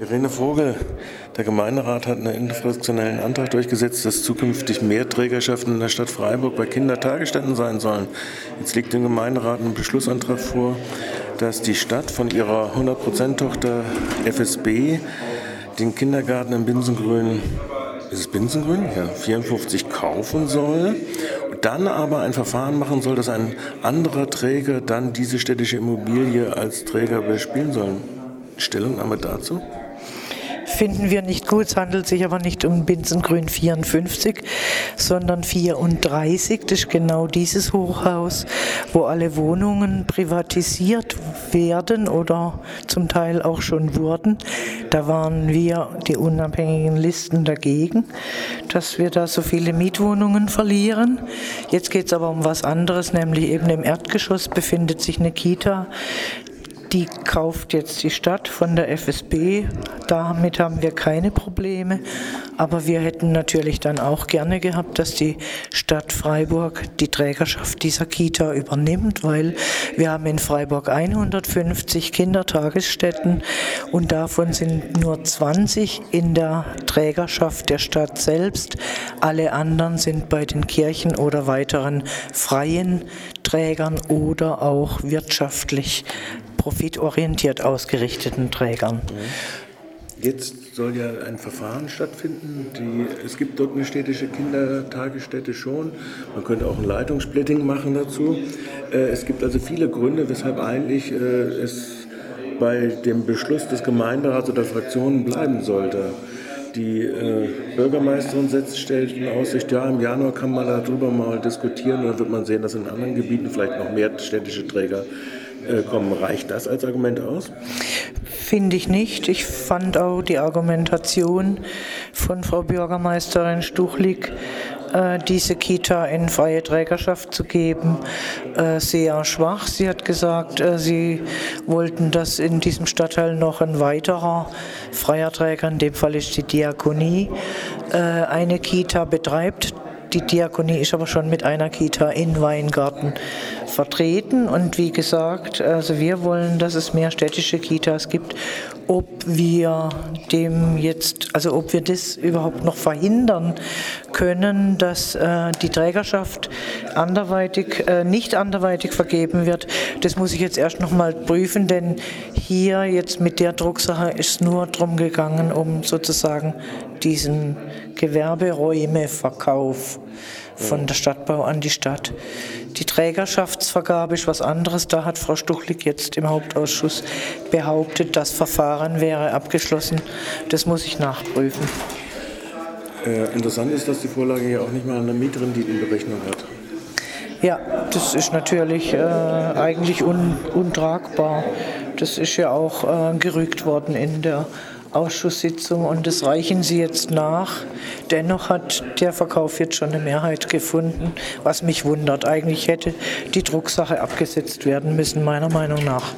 Irene Vogel, der Gemeinderat hat einen infrastruktionellen Antrag durchgesetzt, dass zukünftig mehr Trägerschaften in der Stadt Freiburg bei Kindertagesstätten sein sollen. Jetzt liegt dem Gemeinderat ein Beschlussantrag vor, dass die Stadt von ihrer 100%-Tochter FSB den Kindergarten im Binsengrün, ist es Binsengrün? Ja, 54 kaufen soll dann aber ein Verfahren machen soll, dass ein anderer Träger dann diese städtische Immobilie als Träger bespielen soll. Stellungnahme dazu? Finden wir nicht gut. Es handelt sich aber nicht um Binsengrün 54, sondern 34. Das ist genau dieses Hochhaus, wo alle Wohnungen privatisiert werden oder zum Teil auch schon wurden. Da waren wir, die unabhängigen Listen, dagegen, dass wir da so viele Mietwohnungen verlieren. Jetzt geht es aber um was anderes, nämlich eben im Erdgeschoss befindet sich eine Kita, die kauft jetzt die Stadt von der FSB. Damit haben wir keine Probleme. Aber wir hätten natürlich dann auch gerne gehabt, dass die Stadt Freiburg die Trägerschaft dieser Kita übernimmt, weil wir haben in Freiburg 150 Kindertagesstätten und davon sind nur 20 in der Trägerschaft der Stadt selbst. Alle anderen sind bei den Kirchen oder weiteren freien Trägern oder auch wirtschaftlich profitorientiert ausgerichteten Trägern. Jetzt soll ja ein Verfahren stattfinden. Die, es gibt dort eine städtische Kindertagesstätte schon. Man könnte auch ein Leitungssplitting machen dazu. Äh, es gibt also viele Gründe, weshalb eigentlich äh, es bei dem Beschluss des Gemeinderats oder Fraktionen bleiben sollte. Die äh, Bürgermeisterin setzt, stellt in Aussicht, ja, im Januar kann man darüber mal diskutieren dann wird man sehen, dass in anderen Gebieten vielleicht noch mehr städtische Träger äh, kommen. Reicht das als Argument aus? Finde ich nicht. Ich fand auch die Argumentation von Frau Bürgermeisterin Stuchlik, diese Kita in freie Trägerschaft zu geben, äh, sehr schwach. Sie hat gesagt, sie wollten, dass in diesem Stadtteil noch ein weiterer freier Träger, in dem Fall ist die Diakonie, eine Kita betreibt. Die Diakonie ist aber schon mit einer Kita in Weingarten vertreten. Und wie gesagt, also wir wollen, dass es mehr städtische Kitas gibt. Ob wir dem jetzt, also ob wir das überhaupt noch verhindern können, dass äh, die Trägerschaft anderweitig, äh, nicht anderweitig vergeben wird, das muss ich jetzt erst noch mal prüfen, denn hier jetzt mit der Drucksache ist nur darum gegangen, um sozusagen diesen Gewerberäumeverkauf von der Stadtbau an die Stadt. Die Trägerschaftsvergabe ist was anderes. Da hat Frau Stuchlik jetzt im Hauptausschuss behauptet, das Verfahren wäre abgeschlossen. Das muss ich nachprüfen. Äh, interessant ist, dass die Vorlage ja auch nicht mal eine Mietrenditenberechnung hat. Ja, das ist natürlich äh, eigentlich un untragbar. Das ist ja auch äh, gerügt worden in der Ausschusssitzung und das reichen Sie jetzt nach. Dennoch hat der Verkauf jetzt schon eine Mehrheit gefunden, was mich wundert. Eigentlich hätte die Drucksache abgesetzt werden müssen, meiner Meinung nach.